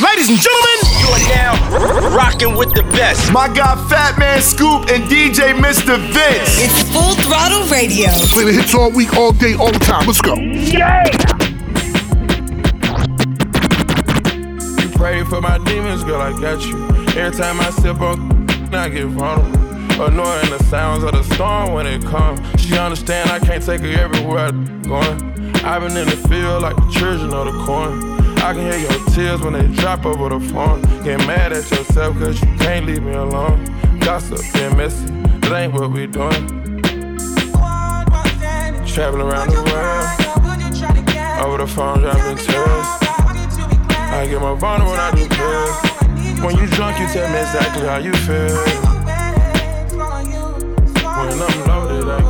Ladies and gentlemen, you are now rocking with the best. My guy Fatman Scoop and DJ Mr. Vince. It's Full Throttle Radio. Play the hits all week, all day, all the time. Let's go. Yeah! You pray for my demons, girl, I got you. Every time I sip on, I get vulnerable. Annoying the sounds of the storm when it comes. She understand I can't take her everywhere I'm going. I've been in the field like the children of the corn. I can hear your tears when they drop over the phone. Get mad at yourself cause you can't leave me alone. Gossip and messy, that ain't what we doing. Traveling around the world. Over the phone, dropping tears. I get more vulnerable when I do pills. When you drunk, you tell me exactly how you feel. When I'm loaded, I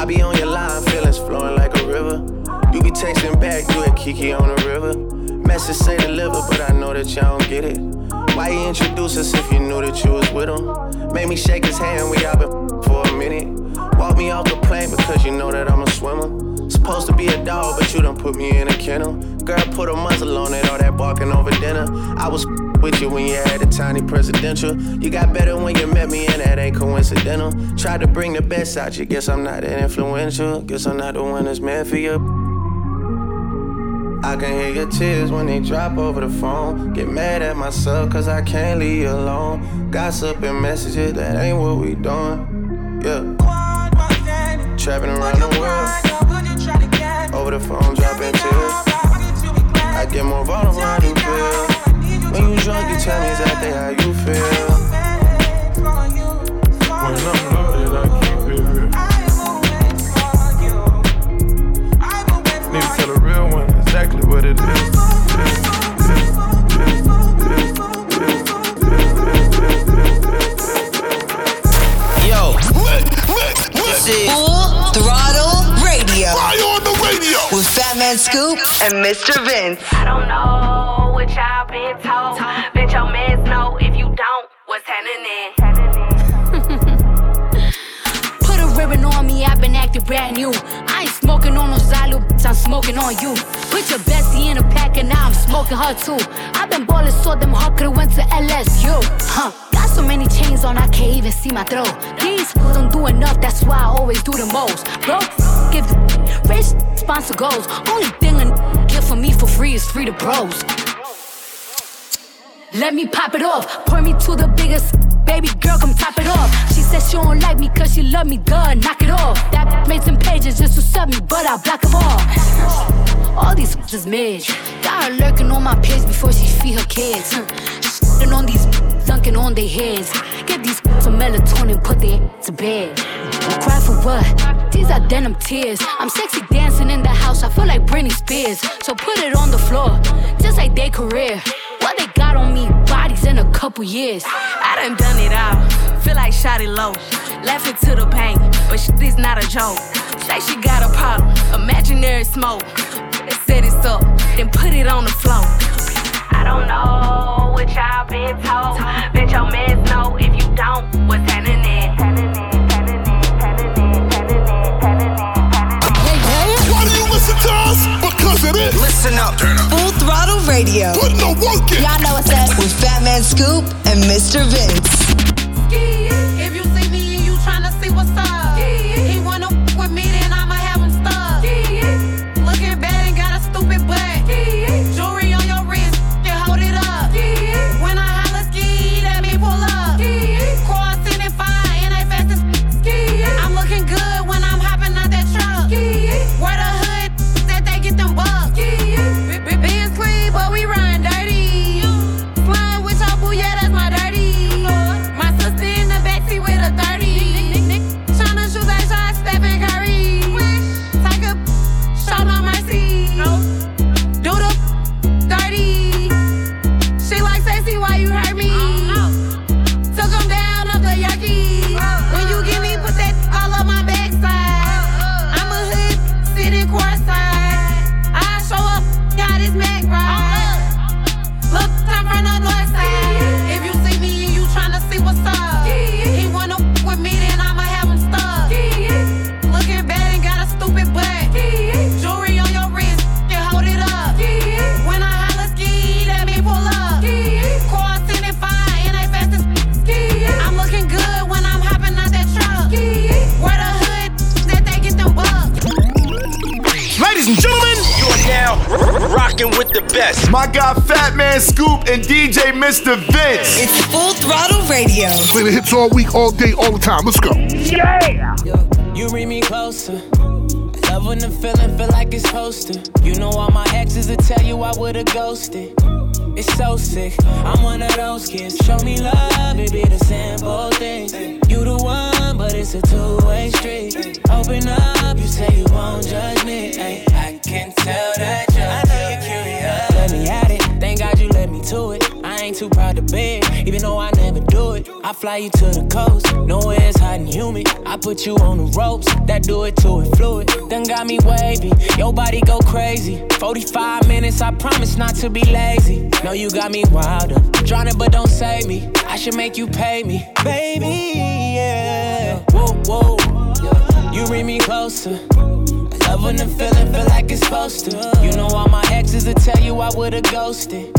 I be on your line, feelings flowing like a river. You be texting back, you and Kiki on the river. Message say deliver, but I know that y'all don't get it. Why you introduce us if you knew that you was with him? Made me shake his hand, we out been for a minute. Walk me off the plane because you know that I'm a swimmer. Supposed to be a dog, but you done put me in a kennel. Girl, put a muzzle on it, all that barking over dinner. I was with you when you had a tiny presidential. You got better when you met me, and that ain't coincidental. Tried to bring the best out you, guess I'm not that influential. Guess I'm not the one that's meant for you. I can hear your tears when they drop over the phone. Get mad at myself cause I can't leave you alone. Gossip and messages, that ain't what we doing. Yeah. Trapping around the world. Over the phone, dropping tears. I get more vulnerable, do feel. When you drunk, you tell me exactly how you feel. When I'm loaded, I keep it real. Need to tell a real one exactly what it is. Yo, Full Throttle Radio. Fire on the radio. With Fatman Scoop and Mr. Vince. I don't know what y'all told. Bet your mans know if you don't, what's happening? Put a ribbon on me, I've been acting brand new. I ain't smoking on no Zylo, bitch, I'm smoking on you. Put your bestie in a pack and now I'm smoking her too. I've been ballin' so them hard could've went to LSU. Huh. Got so many chains on, I can't even see my throat. These don't do enough, that's why I always do the most. Bro, give the rich sponsor goals. Only thing a get for me for free is free to bros. Let me pop it off, point me to the biggest. Baby girl, come top it off. She said she don't like me cause she love me, duh, knock it off. That made some pages just to sub me, but I block them all. All these is mid. Got her lurking on my page before she feed her kids. Shitting on these dunking on their heads. Get these some melatonin, put their to bed. Cry for what? These are denim tears. I'm sexy dancing in the house, I feel like Britney Spears. So put it on the floor, just like their career. What they got on me, bodies in a couple years. I done done it all. Feel like shot it low. Laughing to the pain, but shit is not a joke. Say she got a problem, imaginary smoke. They Set it up, then put it on the floor. I don't know what y'all been told. Bet your mans know if you don't, what's happening? Why do you listen to us? Because it is. listen up. Full Throttle Radio. Put the work in. Y'all know what's up. With Fatman Scoop and Mr. Vince. All day, all the time. Let's go. yeah You bring me closer. I love when the feeling feel like it's to. You know all my exes will tell you I would've ghosted. It's so sick. I'm one of those kids. Show me love, it be the simple things. You the one, but it's a two-way street. Open up, you say you won't judge me. Ay, I can tell that you're curious. Let me at it. Thank God you let me to it. I ain't too proud to beg, even though I. I fly you to the coast, nowhere it's hot and humid. I put you on the ropes, that do it to it fluid. Done got me wavy, your body go crazy. 45 minutes, I promise not to be lazy. No, you got me wilder, drowning but don't save me. I should make you pay me, baby. Yeah, whoa, whoa. You bring me closer. Love when the feeling feel like it's supposed to. You know all my exes will tell you I would've ghosted.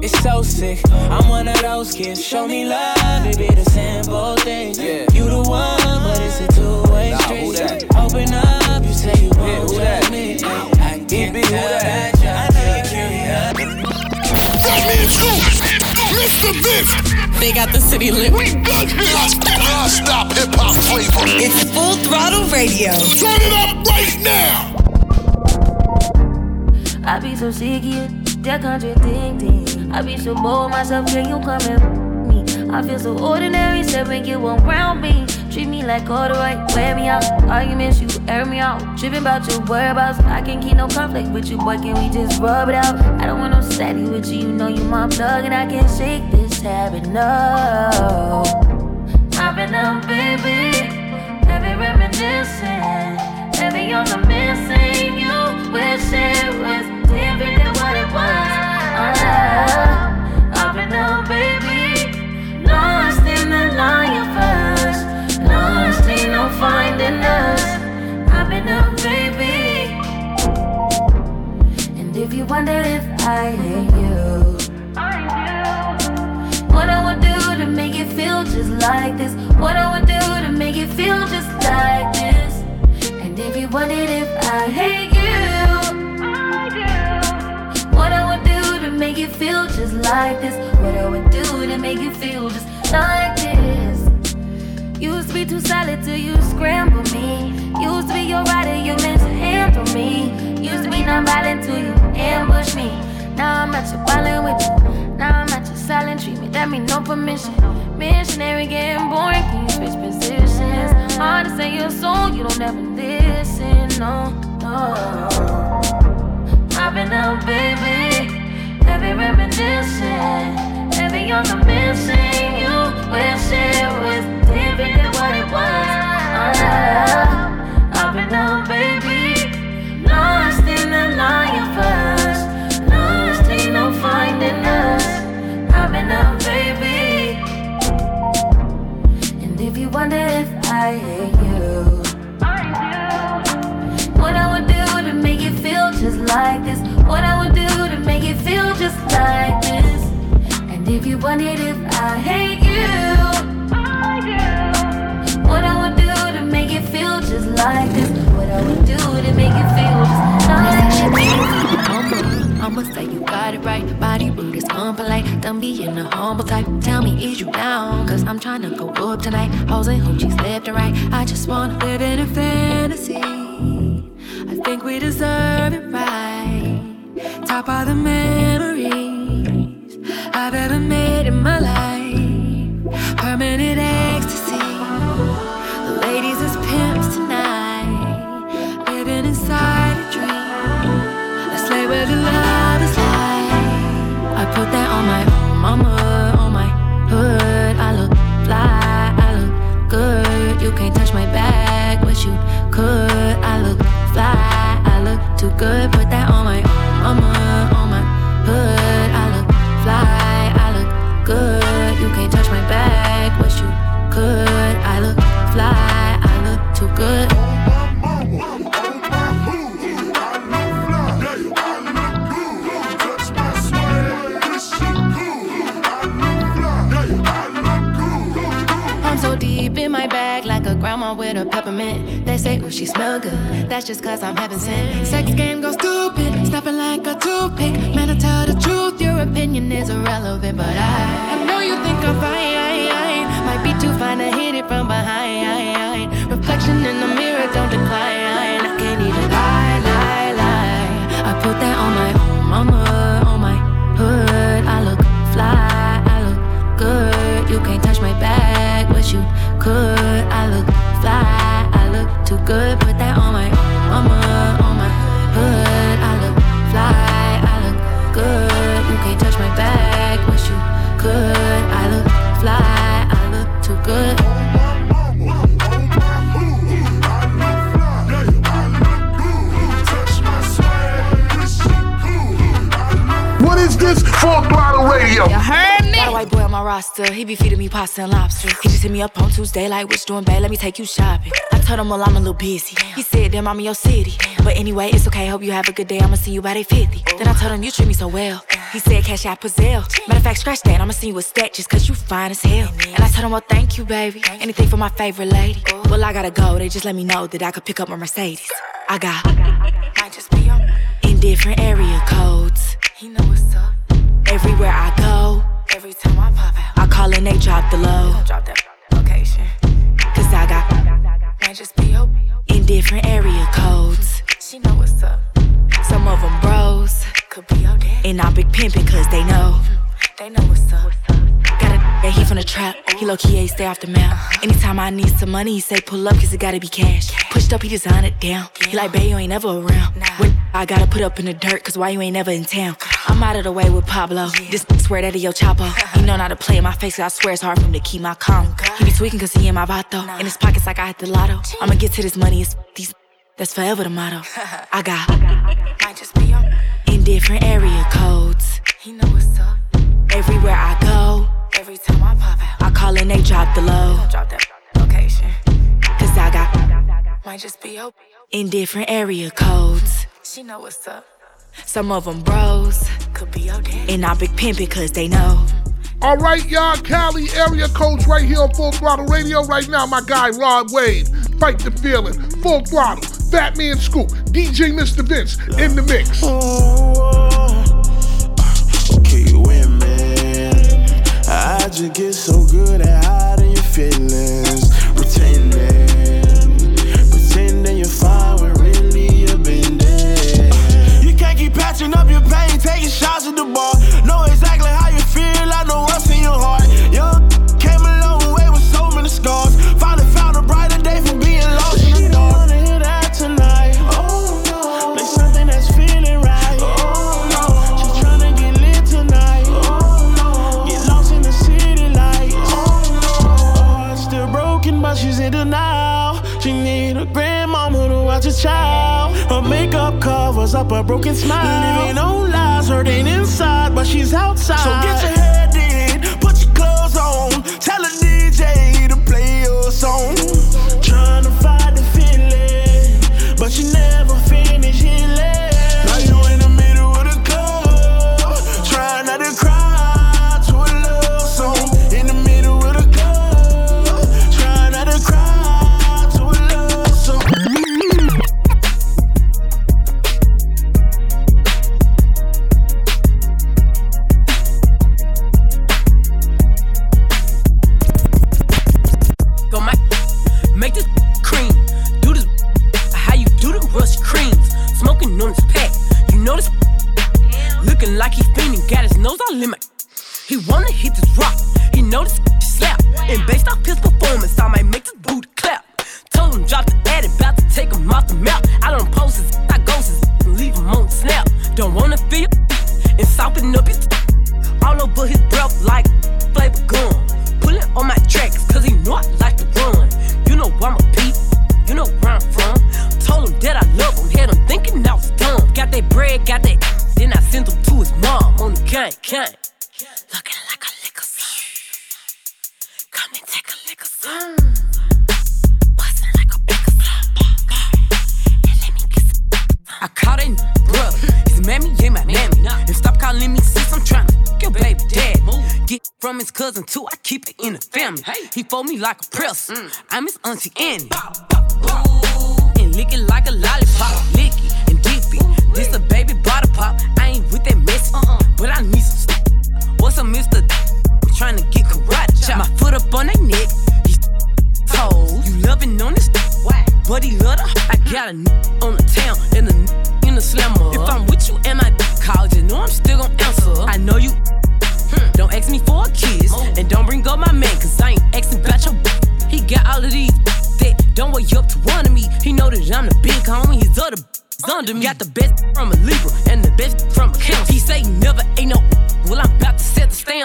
It's so sick. I'm one of those kids. Show me love, it be the simple things. Yeah. You the one, but it's a two-way street. Open up, you say you won't judge me. I can tell that you're curious. Fatman Scoop, Mr. Vince. They got the city lit. We got non-stop hip hop flavor. It's Full Throttle Radio. Turn it up right now. I be so sick of that contradicting. I be so bold myself, can you come and me? I feel so ordinary, seven get one round me. Treat me like all the right, wear me out. Arguments, you air me out. Tripping about your whereabouts. I can't keep no conflict with you, boy. Can we just rub it out? I don't want no steady with you, you know you my plug, and I can't shake this habit, no. I've been up, baby. Heavy reminiscing. Heavy on the missing. You wish it was different what it was. Ah, I've been up, baby. Lost in the lion first. Lost in no finding us. I've been up, baby. And if you wonder if I hate you. What I would do to make it feel just like this. What I would do to make it feel just like this. And if you wondered if I hate you. Make it feel just like this. What I would do to make it feel just like this. Used to be too solid till you scramble me. Used to be your rider, you meant to handle me. Used to be non-violent till you ambush me. Now I'm at your ballin' with you. Now I'm at your silent treatment. That mean no permission. Missionary getting boring. Can you switch positions? Hard to say your song, you don't ever listen. No, no. I've been out, baby. Heavy reminiscing. Heavy on the missing. You wish it was different You wondered if I hate you. What I would do to make it feel just like this. What I would do to make it feel just like this. I'ma say you got it right. Body rude is unpolite. Don't be in a humble type. Tell me, is you down? Cause I'm trying to go up tonight. Hoes and hoochies left and right. I just wanna live in a fantasy. I think we deserve it right. Top of the memories I've ever made my life. She smell good. That's just cause I'm heaven sent. Sex game goes stupid, snapping like a toothpick. Man, I tell the truth, your opinion is irrelevant. But I, I know you think I'm fine. Might be too fine to hit it from behind. Reflection in the be feeding me pasta and lobster. He just hit me up on Tuesday, like, what's doing, babe? Let me take you shopping. I told him, well, I'm a little busy. He said, damn, I'm in your city. But anyway, it's okay. Hope you have a good day. I'ma see you by day 50. Then I told him, you treat me so well. He said, cash out Pazelle. Matter of fact, scratch that. I'ma see you a stack just cause you fine as hell. And I told him, well, thank you, baby. Anything for my favorite lady. Well, I gotta go. They just let me know that I could pick up my Mercedes. I got in different area codes. He know what's up. Everywhere I go, every time I pop out, call and they drop the low. Drop that location. Cause I got might just be in different area codes. She know what's up. Some of them bros could be your dad. And I big pimpin' cause they know. They know what's up. Got a yeah, he from the trap. He low key ain't stay off the map. Uh-huh. Anytime I need some money, he say pull up cause it gotta be cash. Pushed up, he design it down. He like, babe, you ain't never around. When I gotta put up in the dirt cause why you ain't never in town? I'm out of the way with Pablo. This bitch swear that he your chapo. He know not to play in my face, cause I swear it's hard for him to keep my calm. Oh, he be tweaking cause he in my vato. In his pockets like I hit the lotto. I'ma get to this money, it's these. That's forever the motto. I got might just be on in different area codes. He know what's up. Everywhere I go, every time I pop out, I call and they drop the low. Drop that location. Cause I got might just be open in different area codes. She know what's up. Some of them bros could be your dad. And I big pimp because they know. All right, y'all, Cali area codes right here on Full Throttle Radio. Right now, my guy Rod Wave, Fight the Feeling, Full Throttle, Fatman Scoop, DJ Mr. Vince in the mix. Okay, He wanna hit this rock. He know this slap. And based off his performance, I might make this boot clap. Told him drop the ad, about to take him off the map. I don't post his, I ghost his, and leave him on snap. Don't wanna feel and soften up his all over his breath like flavor gum. Pulling on my tracks, cause he know I like to run. You know I'm a peep, you know where I'm from. Told him that I love him, had him thinking I was dumb. Got that bread, got that, then I sent him to his mom on the gang, gang. Looking like a liquor. Come and take a liquor. Mm. Bustin' like a bigger And let me kiss I caught it, brother. His mammy ain't my mammy. And stop calling me sis, I'm tryna your baby dad. Get From his cousin too, I keep it in the family. He fold me like a press. Mm. I'm his auntie Annie. And lick it like a lollipop. Lick it and dip it. This a baby bottle pop. I ain't with that mess, uh-uh. but I need some. What's a Mr. I'm trying to get karate chop. My foot up on their neck. These toes. You loving on this. But he love her. I got a n- on the town and a n- in the slammer. If I'm with you and I call, you know I'm still gon' answer. I know you. Hmm. Don't ask me for a kiss. And don't bring up my man, cause I ain't asking about your. He got all of these that don't wake up to one of me. He know that I'm the big homie, his other is under me. Got the best from a Libra and the best from a Cancer. He say never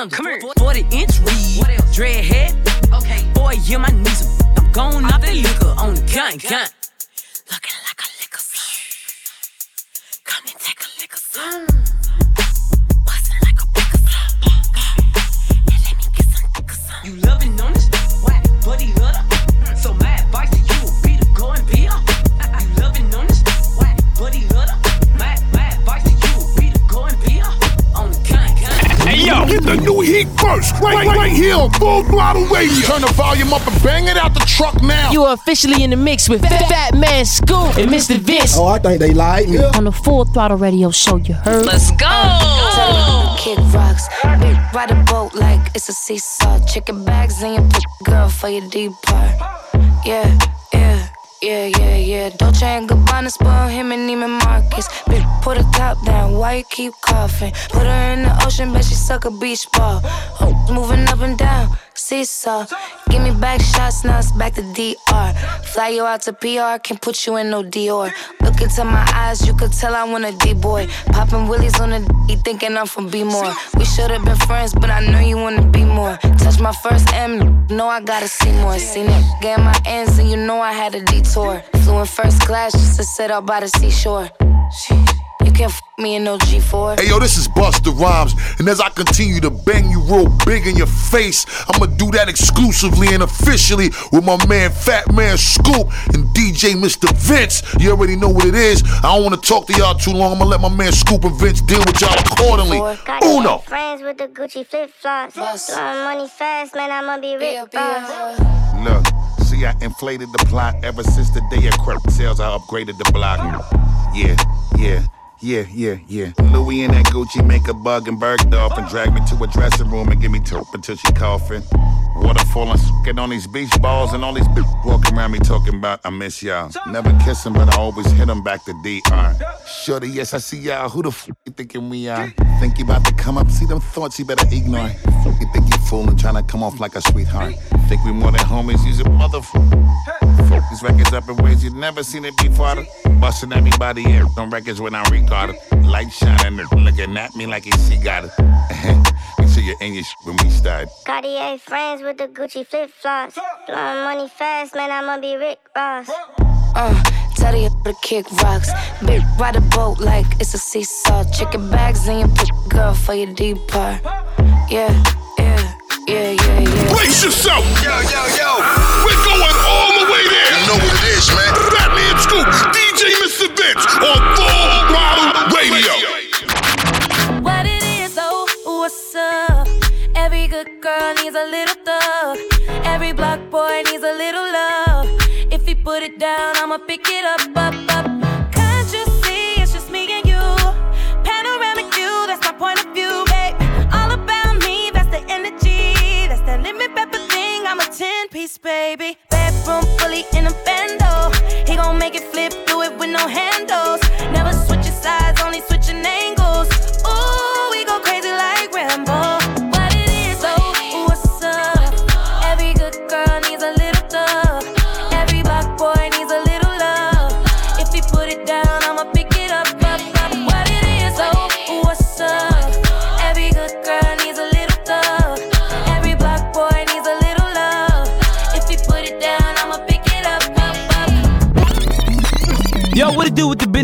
set. Come here. 40 inch read. Dread head. Okay. Boy, yeah, my knees. I'm going off that liquor on the gang, gang. Throttle Radio. Turn the volume up and bang it out the truck now. You are officially in the mix with Fat, Fatman Scoop and Mr. Vince. Oh, I think they like me. On the Full Throttle Radio show, you heard? Let's go. Tell kick rocks. Big ride a boat like it's a seesaw. Chicken bags in your pussy, girl for your deep part. Yeah, yeah. Yeah, yeah, yeah. Dolce and Gabbana spoil him and Neiman Marcus. Bitch, put her top down. Why you keep coughing? Put her in the ocean, bet she suck a beach ball. Oh, moving up and down. Seesaw. Give me back shots, now it's back to DR. Fly you out to PR, can't put you in no Dior. Look into my eyes, you could tell I want a D-boy. Popping willies on the D, thinking I'm from B-more. We should've been friends, but I know you wanna be more. Touch my first M, know I gotta see more. Seen it, get my ends, and you know I had a detour. Flew in first class just to sit out by the seashore. You can't f me in no G4. Hey yo, this is Busta Rhymes, and as I continue to bang you real big in your face, I'ma do that exclusively and officially with my man Fatman Scoop and DJ Mr. Vince. You already know what it is. I don't wanna talk to y'all too long. I'ma let my man Scoop and Vince deal with y'all accordingly. Uno. Friends with the Gucci flip flops. Blowing money fast, man, I'ma be rich. boss. Look, see, I inflated the plot ever since the day of crap sales. I upgraded the block. Yeah, yeah. Yeah, yeah, yeah. Louis and that Gucci make a bug and Bergdorf and drag me to a dressing room and give me top until she coughing. Water falling, get on these beach balls and all these bitches walking around me talking about I miss y'all. Never kiss 'em, but I always hit 'em back to DR. Shorty, yes, I see y'all. Who the f you thinking we are? Think you about to come up? See them thoughts you better ignore. You think you fooling, trying to come off like a sweetheart. Think we more than homies, use a motherfucker. Fuck these records up in ways you've never seen it before. Busting everybody in on records when I record it. Light shining, looking at me like she got it. Make sure you're in your shit when we start. Cartier friends with the Gucci flip flops. Blowing money fast, man, I'ma be Rick Ross. Uh, tell you to kick rocks. Big ride a boat like it's a seesaw. Chicken bags in your pussy, girl for your deep part. Yeah, yeah, yeah, yeah, yeah. Brace yourself. Yo, yo, yo. We're going all the way there. You know what it is, man. Fatman Scoop, DJ Mr. Vince on Full Throttle a little love. If he put it down, I'ma pick it up, up, up. Can't you see it's just me and you? Panoramic view, that's my point of view, babe. All about me, that's the energy. That's that limit pepper thing, I'm a 10 piece, baby. Bedroom fully in a bando.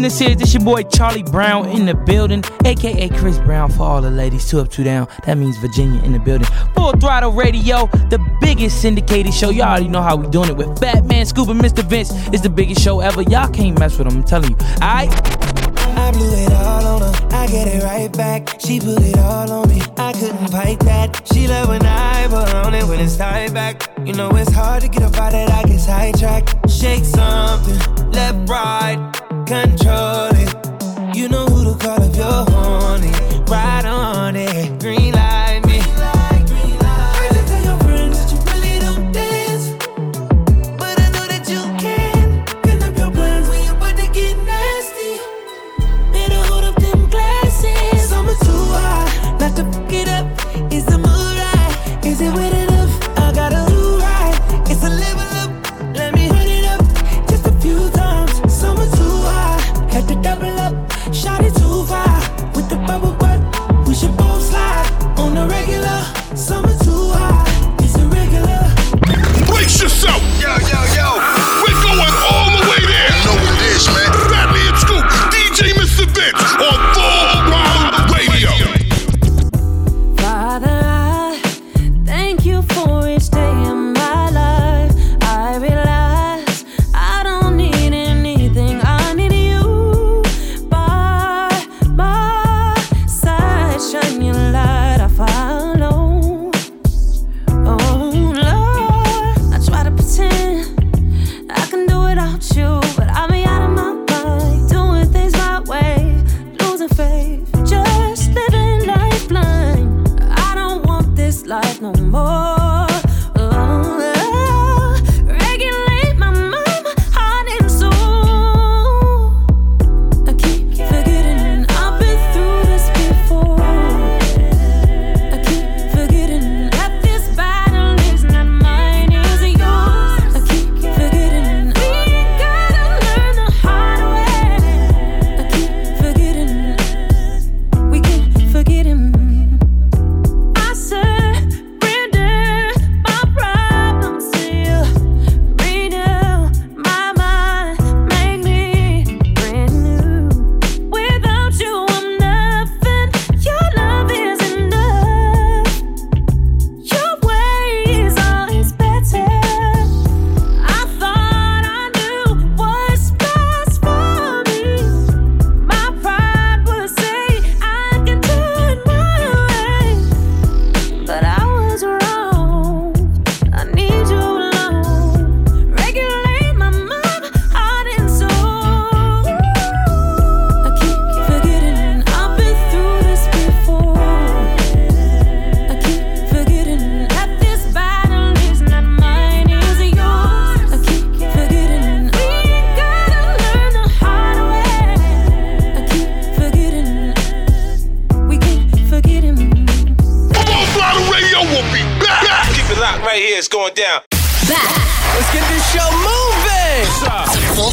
Business is? This your boy Charlie Brown in the building, aka Chris Brown for all the ladies. Two up, two down. That means Virginia in the building. Full Throttle Radio, the biggest syndicated show. Y'all already know how we doing it with Fatman, and Mr. Vince. It's the biggest show ever. Y'all can't mess with them. I'm telling you. Alright. I blew it all on her. I get it right back. She put it all on me. I couldn't fight that. She love when I put on it when it's tied back. You know it's hard to get up out that I get sidetracked. Shake something, left, right, control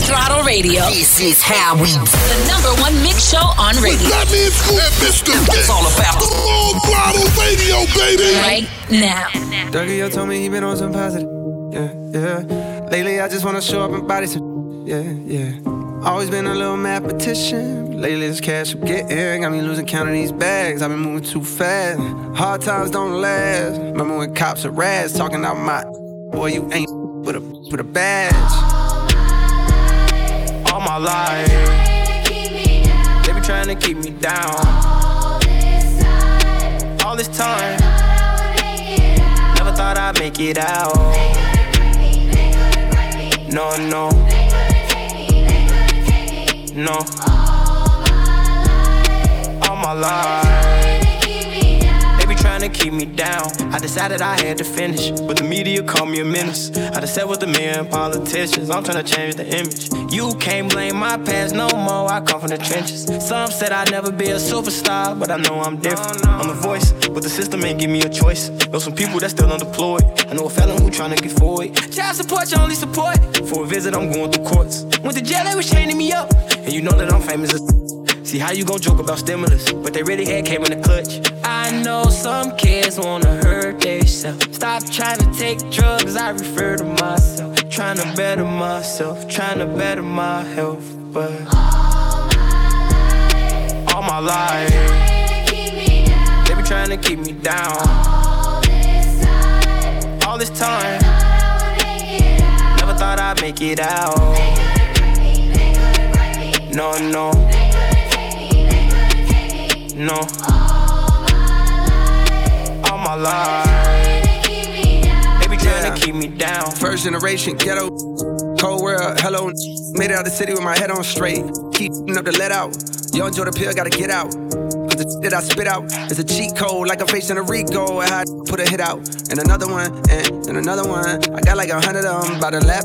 Throttle Radio. This is how we do. The number one mix show on radio. Fatman Scoop and Mr. Vince. It's all about the Full Throttle Radio, baby. right now. Dougie, told me he been on some positive. Yeah, yeah. Lately, I just wanna show up and body some. Yeah, yeah. Always been a little mathematician. Lately, this cash I'm getting got me losing count of these bags. I've been moving too fast. Hard times don't last. Remember when cops are rats talking out my boy, you ain't with a with a badge. All my life. They be trying to keep me down. All this time, never thought I'd make it out. No, no, no. All my life, they be trying to keep me down. I decided I had to finish, but the media called me a menace. I just sat with the men politicians. I'm trying to change the image. You can't blame my past no more. I come from the trenches. Some said I'd never be a superstar, but I know I'm different. I'm the voice, but the system ain't give me a choice. Know some people that still unemployed. I know a felon who trying to get forward. Child support, your only support. For a visit, I'm going through courts. Went to jail, they was chaining me up. And you know that I'm famous as See how you gon' joke about stimulus, but they really had came in the clutch. I know some kids wanna hurt themselves. Stop trying to take drugs, I refer to myself. Trying to better myself, trying to better my health, but all my life, all my life they be trying to keep me down. All this time, all this time, never thought I'd make it out. No, no. Me, no. All my life. They me down. First generation ghetto, cold world, hello. Made it out the city with my head on straight. Keep up the let out. Young Joe the pill, gotta get out. Cause the that I spit out is a cheat code, like I'm facing a Rico. I had to put a hit out. And another one, and, and another one. I got like a hundred of them by the lap.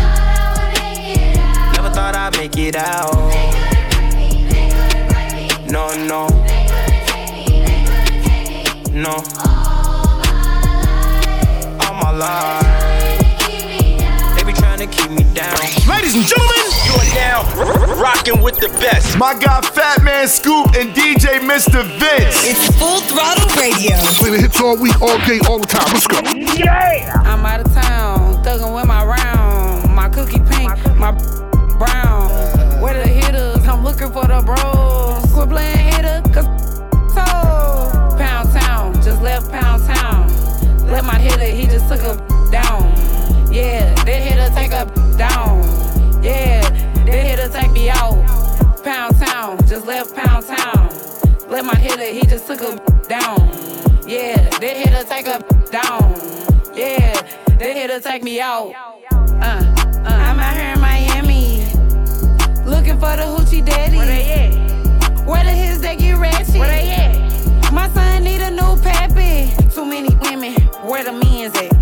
Never thought I'd make it out. No, no. No. All my life. They be trying to keep me down. Ladies and gentlemen, you are now r- rocking with the best. My guy Fatman Scoop and DJ Mr. Vince. It's Full Throttle Radio. Play the hits all week, all day, all the time. Let's go. Yeah! I'm out of town, thuggin' with my round. My cookie pink, my brown. Where the hitters? I'm looking for the bros. Quit playing hitter, cause so. Pound town, just left pound town. Let my hitter, he just took a down. Yeah, that hitter take a down. Yeah, that hitter take me out. Pound town, just left pound town. Let my hitter, he just took a down. Yeah, that hitter take a down. Yeah, that hitter take me out. Uh, looking for the hoochie daddy. Where they at? Where the his they get ratchet? Where they at? My son need a new pappy. Too many women, where the men's at?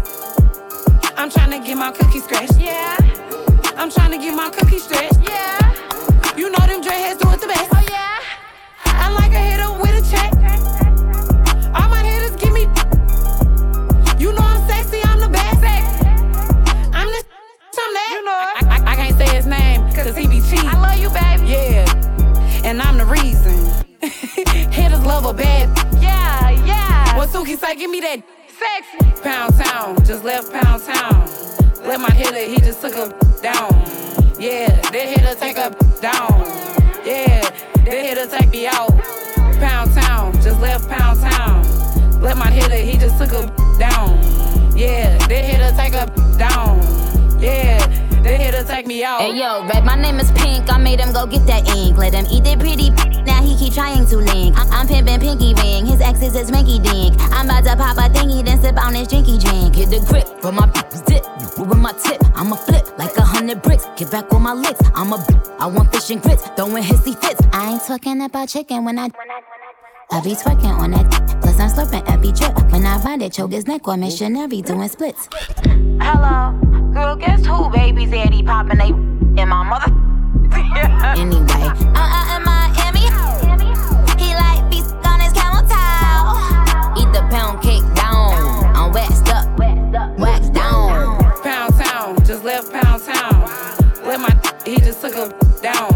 I'm trying to get my cookie scratched. Yeah. I'm trying to get my cookie stretched. Yeah. You know them dreadheads do it the best. Love a bad. Yeah, yeah. What Suki say, give me that sexy. Pound town, just left pound town. Let my hitter, he just took a down. Yeah, that hitter take a down. Yeah, that hitter take me out. Pound town, just left pound town. Let my hitter, he just took a down. Yeah, that hitter take a down. Yeah, that hitter take me out. Hey yo, rap, my name is Pink. I made him go get that ink. Let him eat that pretty. Pink. Now he keep trying to link. I- I'm pimping Pinky Ring. His ex is his Minky Dink. I'm about to pop a thingy, then sip on this drinky drink. Get the grip from my zip. With my tip, I'ma flip like a hundred bricks. Get back with my licks. I'm a I want fish and grits. Throwing hissy fits. I ain't talking about chicken when I. I be twerking on that. Plus I'm slurping every drip. When I ride it, choke his neck or missionary doing splits. Hello, girl, guess who baby's daddy popping they in my mother. Anyway, uh uh in Miami. He like feast on his camel toe. Eat the pound cake down. I'm waxed up, waxed down. Pound town, just left pound town. Let my he just took a down.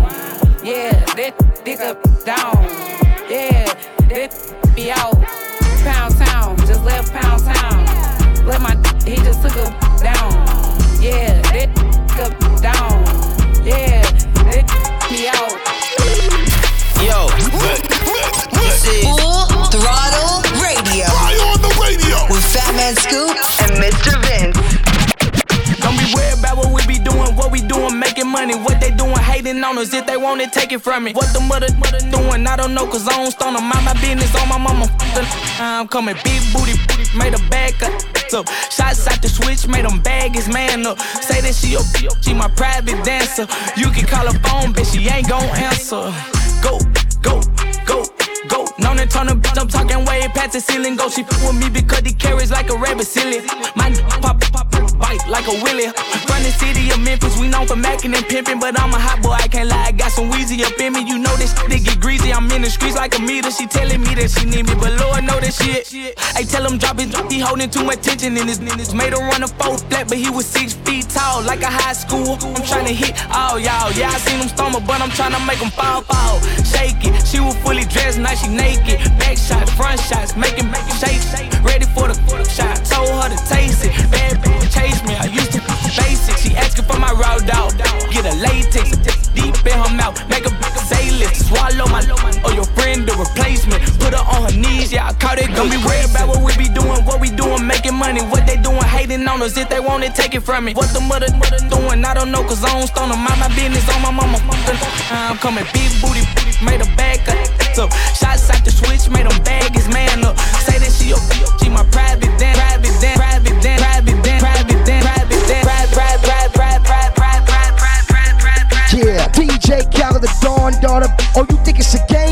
Hating on us. If they want it, take it from me. What the mother, mother doing, I don't know, cause I don't stone them. Mind my business on my mama. I'm coming, big booty, made a cut. So, shots out the switch, made them bag his man up. Say that she your, she my private dancer. You can call her phone, bitch, she ain't gon' answer. Go, go, on turn bitch. I'm talking way past the ceiling. Go, she with me because he carries like a rabbit silly. My pop, pop, pop, bite like a willy. Run the city of Memphis, we known for macking and pimping. But I'm a hot boy, I can't lie. I got some Weezy up in me. You know this shit get greasy. I'm in the streets like a meter. She telling me that she need me, but Lord know that shit. I tell him drop it, he holding too much tension in his niggas. Made her run a four flat, but he was six feet tall, like a high school. I'm trying to hit all y'all. Yeah, I seen him stumble, but I'm trying to make him fall, fall. Shake it. She was fully dressed, now she naked. Back shots, front shots, making, making shake, ready for the shot. Told her to taste it. Bad bitch chase me. I used to be basic. She asking for my raw dog. Get a latex, deep in her mouth, make her say lift. Swallow my or your friend the replacement. Put her on her knees, yeah, I caught it. Don't be worried about what we be doing, what we doing, making money. What they doing, hating on us. If they want it, take it from me. What the mother, mother doing, I don't know, cause I don't stone them. Mind my business on my mama. I'm coming big booty, booty made a bag up. So shots out the switch, made them bag his man up. Say that she your she my private dan, private dan, private dan, private dan, private dan, private dan, private, private, private, private, private, private, private, private. Yeah, DJ Khaled, the Dawn Daughter. Oh, you think it's a game?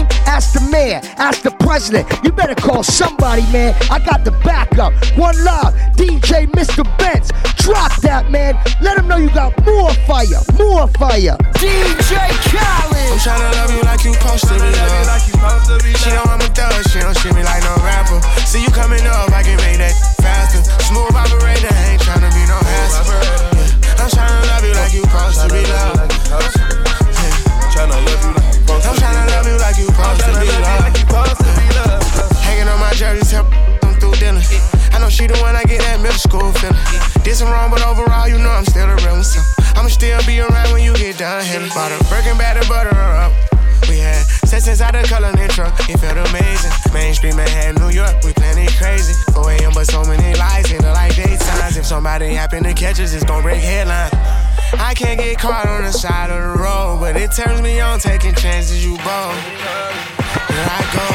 Ask mayor, ask the president. You better call somebody, man. I got the backup. One love, DJ Mr. Vince. Drop that, man. Let them know you got more fire, more fire. DJ Khaled. I'm tryna love you like you supposed to be loved. She know I'm a thug, she don't treat me like no rapper. See you coming up, I can make that faster. Smooth operator, ain't tryna be no hassle. Yeah. I'm tryna love you like you supposed to be loved. Tryna love you like you supposed I'm tryna love you like you supposed to be loved. Hanging on my jersey, tell them through dinner. I know she the one I get that middle school feeling. Did some wrong, but overall, you know I'm still the real one. So I'ma still be around when you get done here. Bought a Birkin bag to butter her up. We had sex inside the color truck. It felt amazing. Mainstream Manhattan, New York, we plenty crazy. 4 a.m. but so many lies in the like daytimes. If somebody happen to catch us, it's gon' break headlines. I can't get caught on the side of the road, but it turns me on taking chances. You bold. Here I go.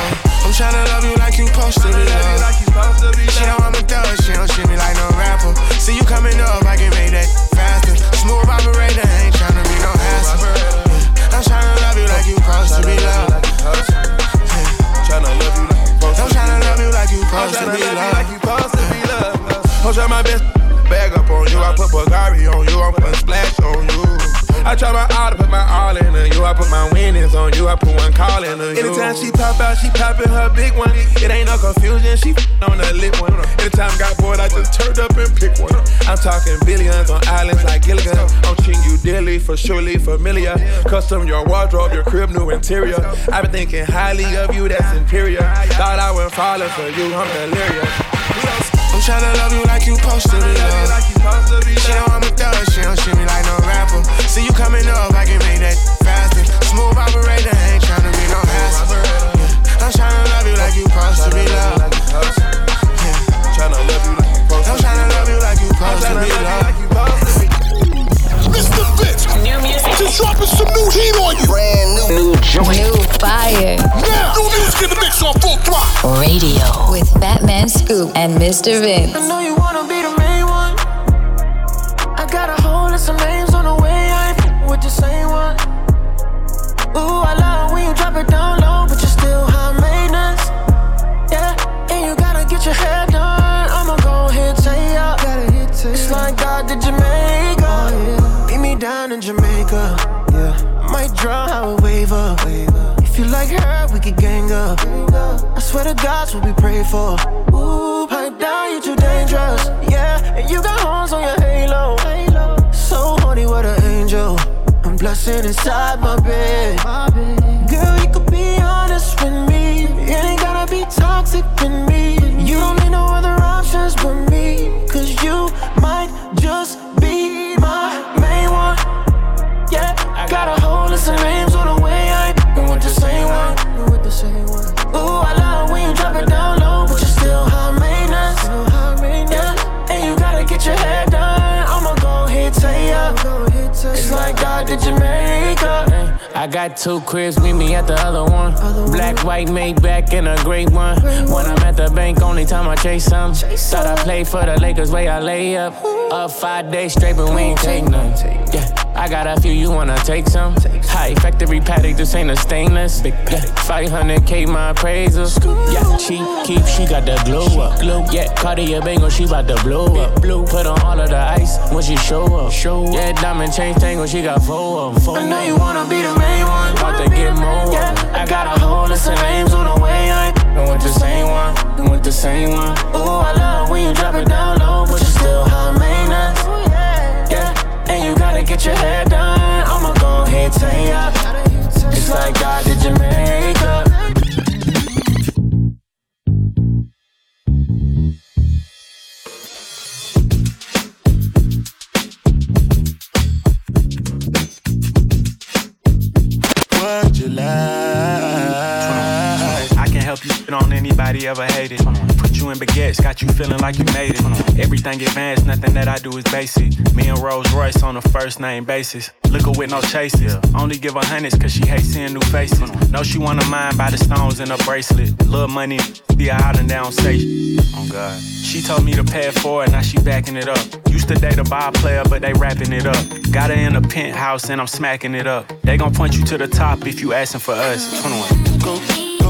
I'm tryna love you like you supposed to be loved. She know I'm a thug, she don't treat me like no rapper. See you coming up, I can make that faster. Smooth operator, ain't tryna be no hassle. I'm tryna love you like you supposed to be loved. Tryna love you like you supposed I'm tryna love you like you supposed to be loved. I'm trying my best bag up on you. I put Bulgari on you. I'm putting splash on you. I try my all to put my all into you. I put my winnings on you. I put one call into you. Anytime she pop out, she poppin' her big one. It ain't no confusion. She on the lit one. Anytime got bored, I just turned up and pick one. I'm talking billions on islands like Gilligan. I'm treating you dearly for surely familiar. Custom your wardrobe, your crib, new interior. I've been thinking highly of you, that's inferior. Thought I went falling for you, I'm delirious. I'm tryna love you like you supposed to be loved. She know I'm a thug, she don't treat me like no rapper. See you coming up, I can make that faster. Smooth operator, ain't tryna be no hassle. Yeah. I'm tryna love you like you supposed to be loved. Yeah. Tryna love you like you supposed I'm tryna love you like you supposed to be loved. Mr. Vince. New music. Just dropping some new heat on you. Brand new. New joint. New fire. Now, new music in the mix on full throttle. Radio. With Fatman Scoop and Mr. Vince. I the God's what we pray for. Ooh, pipe down, you too dangerous. Yeah, and you got horns on your halo. So horny, what an angel. I'm blessing inside my bed. Girl, you could be honest with me. It ain't gotta be toxic with me. You don't need no other options but me. Cause you might just be my main one. Yeah, I got a whole list of names I got two cribs, meet me at the other one. Black, white, made back in a great one. When I'm at the bank, only time I chase some. Thought I played for the Lakers, way I lay up. Up five days straight, but we ain't take none. Yeah. I got a few, you wanna take some? High factory paddock, this ain't a stainless. Big yeah, 500k my appraisal. Yeah, she keep, she got the glow up. Glow. Yeah, Cartier bangle, she bout to blow up. Blue, Put on all of the ice when she show up. Show yeah, diamond chain tangle, she got four of them. Four I know you wanna be the main one. About to get more. Yeah, I got a whole list of names on the way. I ain't with the same one, with the same one. Ooh, I love when you drop it down low, but you still high maintenance. Get your hair done. I'ma go ahead, take up. It's like God did your makeup. What you like? I can help you shit on anybody ever hated. Put you in baguettes, got you feeling like you made it. Everything advanced, nothing that I do is basic. Me and Rolls Royce on a first name basis. Liquor with no chases. Only give her hundreds cause she hates seeing new faces. Know she wanna mind by the stones in her bracelet. Love money, be out and down say. Oh God. She told me to pay for it forward, now she backing it up. Used to date a ball player, but they wrapping it up. Got her in a penthouse and I'm smacking it up. They gon' point you to the top if you asking for us. 21.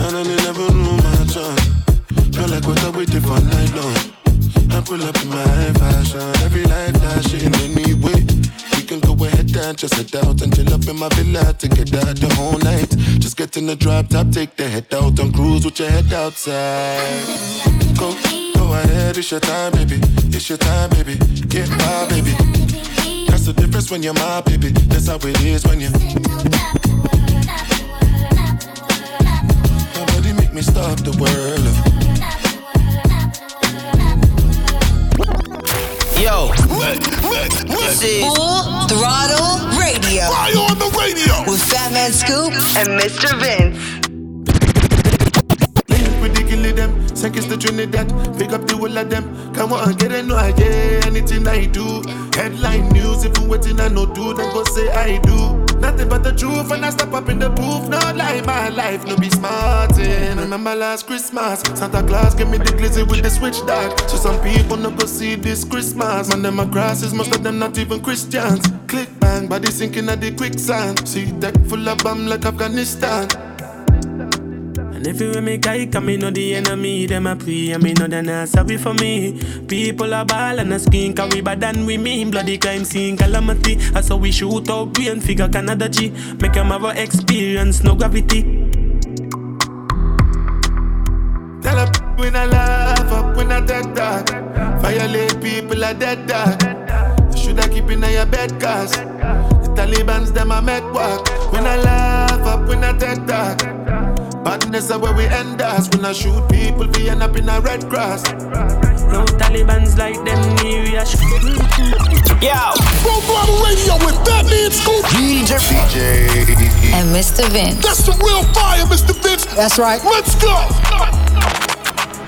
And I never knew my chance. Feel like what I waited for night long. I pull up in my fashion. Every light flashing anyway. We can go ahead and just head out and chill up in my villa together the whole night. Just get in the drop top, take the head out and cruise with your head outside. Go, go ahead, it's your time, baby. It's your time, baby. Get my baby. That's the difference when you're my baby. That's how it is when you. Me stop the world. Yo, this is Full Throttle Radio. Fly on the radio with Fatman Scoop and Mr. Vince. Ridiculous them, Seconds to Trinidad, pick up the whole of them. Come on, get a no idea, anything I do. Headline news, if you waiting, I no do, then go say I do. Nothing but the truth, and I step up in the booth. No lie, my life, no be smarting. Remember last Christmas, Santa Claus gave me the glizzy with the switch dog. So some people no go see this Christmas. Man, them grasses, most of them not even Christians. Click bang, body sinking at the quicksand. See deck full of bomb like Afghanistan. And if you me guy, come me know the enemy, them a pray, and me know they not sorry for me. People are ball and a skin, cause we bad than we mean. Bloody crime scene, calamity. That's how we shoot out brain, figure Canada G. Make them have a experience, no gravity. Tell up when I laugh up when I dead dog. Violate people are dead dog. Should I keep in your bed cause the Taliban's them I met walk. When I laugh up when I dead dog. Badness are where we end us. When I shoot people, we end up in a red cross. No Taliban's like them we area. Yo, Full Throttle Radio with Fatman Scoop, DJ, DJ, and Mr. Vince. That's the real fire, Mr. Vince. That's right. Let's go.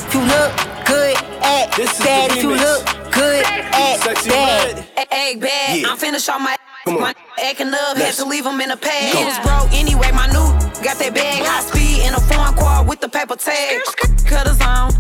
If you look good, act bad. If you look good, act bad. Egg bad. I'm finna show my my acting up, had to leave him in a pad. He was broke anyway, my new got that bag. High speed in a foreign car with the paper tag. Cutters on,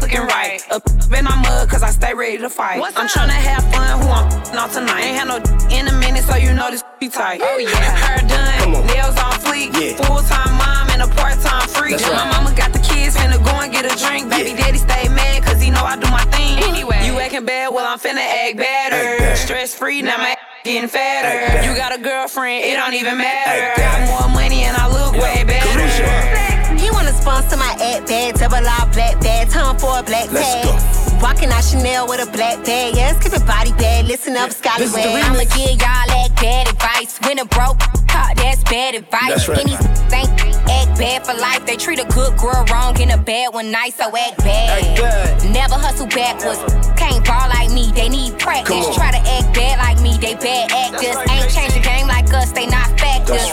looking right. Up in my mud, cause I stay ready to fight. I'm trying to have fun, who I'm on tonight. Ain't had no in a minute, so you know this be tight. Oh yeah, hair done, nails on fleek. Full time mom and a part time freak. My mama got the kids, finna go and get a drink. Baby daddy stay mad, cause he know I do my thing. Anyway, you acting bad, well I'm finna act better. Stress free, now my getting fatter. You got a girlfriend, it don't even matter. Got more money and I look way better. He wanna sponsor my act bad, double R black bag, time for a black tag. Walking out Chanel with a black bag, yes, keep your body bad. Listen up, Scotty Wag. I'ma give y'all that bad advice. When a broke, talk, that's bad advice. That's right. And these think act bad for life. They treat a good girl wrong in a bad one nice, so act bad. Never hustle backwards. Can't ball like me, they need practice. Try to act bad like me, they bad actors. Ain't change the game like us, they not factors.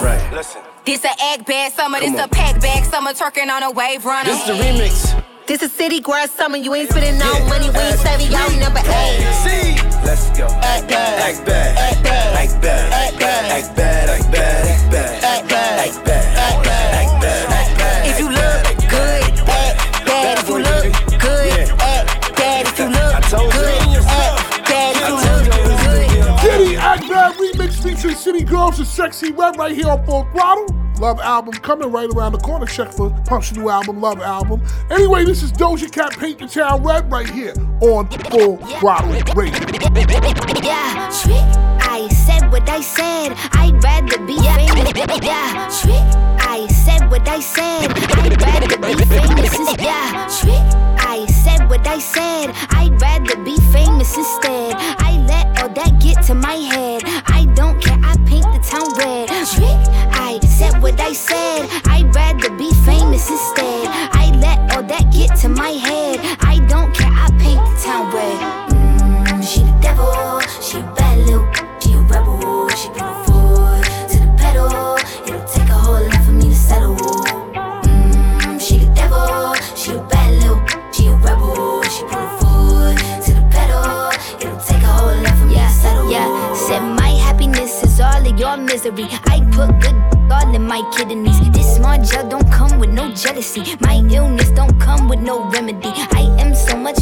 This a egg bag summer, this a pack bag summer, twerking on a wave runner. This the remix. This a city girl summer, you ain't spending no money, we ain't saving y'all number eight. See, let's go. Act bad, act bad, act bad, act bad, act bad, act bad, act bad, act bad, act bad, act bad. Remix featuring City Girls and Sexyy Red right here on Full Throttle. Love album coming right around the corner. Check for Pump's new album, Love album. Anyway, this is Doja Cat Paint the Town Red right here on Full Throttle Radio. Yeah, trick. I said what I said. I'd rather be famous. Yeah, trick. I said what I said. I'd rather be famous. Yeah, trick. I said what I said. I'd rather be famous instead. I let all that get to my head. Red. Trick. I said what I said. I'd rather be famous instead. I let all that get to my head. I don't care. I paint the town red. Mm, she the devil. She a bad little. She a rebel. She put her foot to the pedal. It'll take a whole lot for me to settle. Mm, she the devil. She a bad little. She a rebel. She put her foot to the pedal. It'll take a whole lot for me to settle. Yeah, said my happiness is all of your misery. I put good all in my kidneys. This small gel don't come with no jealousy. My illness don't come with no remedy. I am so much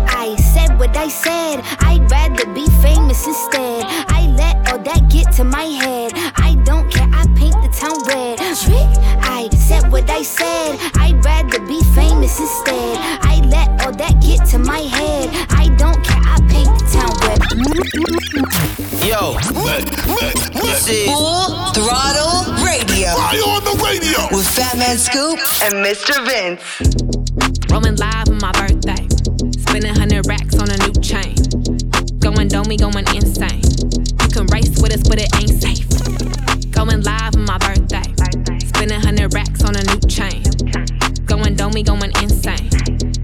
I said what I said. I'd rather be famous instead. I let all that get to my head. I don't care. I paint the town red. Trick. I said what I said. I'd rather be famous instead. I let all that get to my head. I don't care. I paint the town red. Yo, this is Full Throttle Radio. Fire on the radio. With Fatman Scoop and Mr. Vince. Rolling live on my birthday. Spending hundred racks on a new chain. Going domey, going insane. You can race with us, but it ain't safe. Going live on my birthday. Spending hundred racks on a new chain. Going domey, going insane.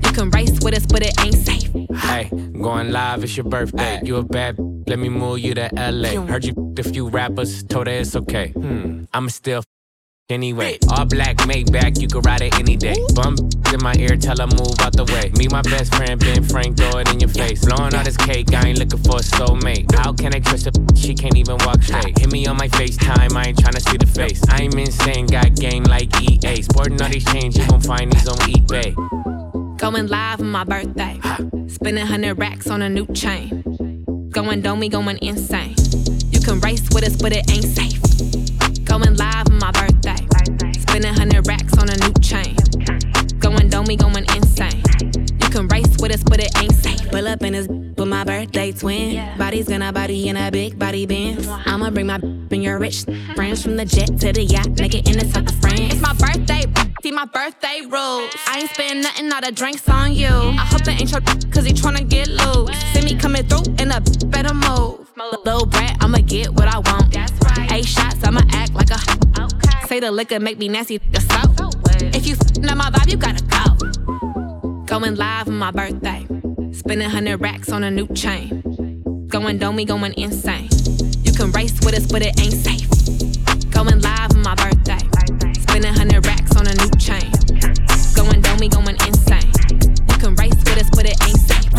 You can race with us, but it ain't safe. Hey, going live, it's your birthday. You a bad, let me move you to LA. Heard you a few rappers, told her it's okay. Hmm, I'ma still anyway. All black, make back, you can ride it any day. Bum in my ear, tell her move out the way. Me, my best friend, Ben Frank, throw it in your face. Blowing all this cake, I ain't looking for a soulmate. How can I trust a she can't even walk straight? Hit me on my FaceTime, I ain't trying to see the face. I'm insane, got game like EA. Sporting all these chains, you gon' find these on eBay. Going live on my birthday. Spending hundred racks on a new chain. Going domey, going insane. You can race with us, but it ain't safe. Going live on my birthday. Spending hundred racks on a new chain. Going domey, going insane. You can race with us, but it ain't safe. Pull up in his with my birthday twin. Body's gonna body in a big body Benz. I'ma bring my in your rich friends from the jet to the yacht, make it in the south of France. It's my birthday, see my birthday rules. I ain't spend nothing, all the drinks on you. I hope that ain't your cause he tryna get loose. See me coming through in a better move. Little brat, I'ma get what I want. That's right. Eight shots, I'ma act like a. Say the liquor make me nasty, the so. If you f***ing my vibe, you gotta go. Going live on my birthday. Spending hundred racks on a new chain. Going domey, going insane. You can race with us, but it ain't safe. Going live on my birthday. Spending hundred racks on a new chain. Going domey, going insane. You can race with us, but it ain't safe.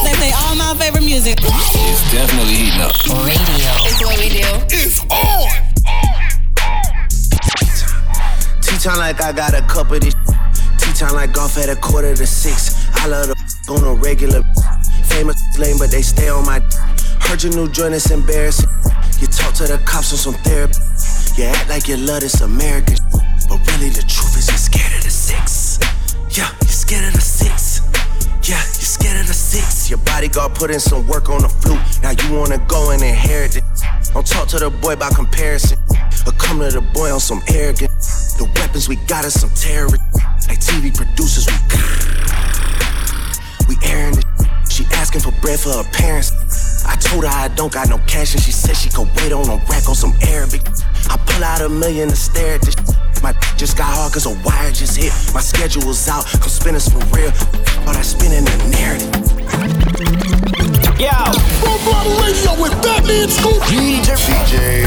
They play all my favorite music. It's definitely heating up. Radio. It's what we do. It's on. T-time like I got a cup of this. T-time like golf at a quarter to six. I love the on a regular. Famous lame, but they stay on my. Heard your new joint is embarrassing. You talk to the cops on some therapy. You act like you love this American. But really, the truth is you're scared of the six. Yeah, you're scared of the six. Yeah, you're scared of the six. Your bodyguard put in some work on the flute. Now you wanna go and inherit it. Don't talk to the boy by comparison. Or come to the boy on some arrogant. The weapons we got is some terrorists. Like TV producers, we we airing it. She asking for bread for her parents. I told her I don't got no cash, and she said she could wait on a rack on some Arabic. I pull out a million to stare at this. My just got hard cause a wire just hit. My schedule's out, come spinners for real. All that spinning the narrative. Yo! Full throttle radio with Fatman Scoop. DJ. DJ.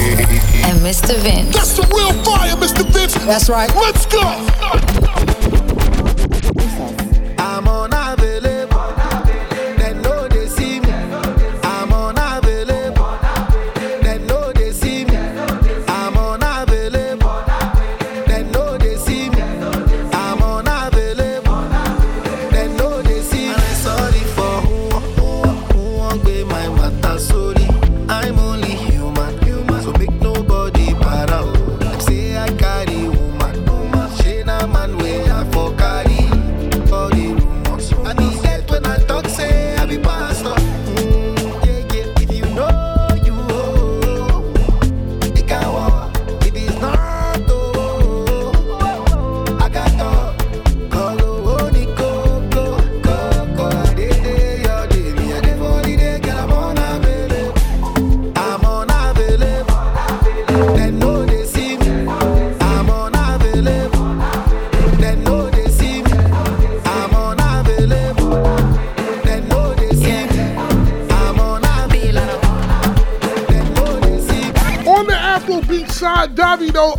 And Mr. Vince. That's the real fire, Mr. Vince. That's right. Let's go. I'm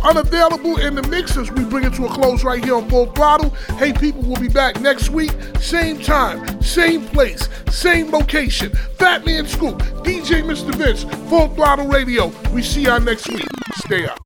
Unavailable in the mixers. We bring it to a close right here on Full Throttle. Hey, people, we'll be back next week, same time, same place, same location. Fatman Scoop, DJ Mr. Vince, Full Throttle Radio. We see y'all next week. Stay up.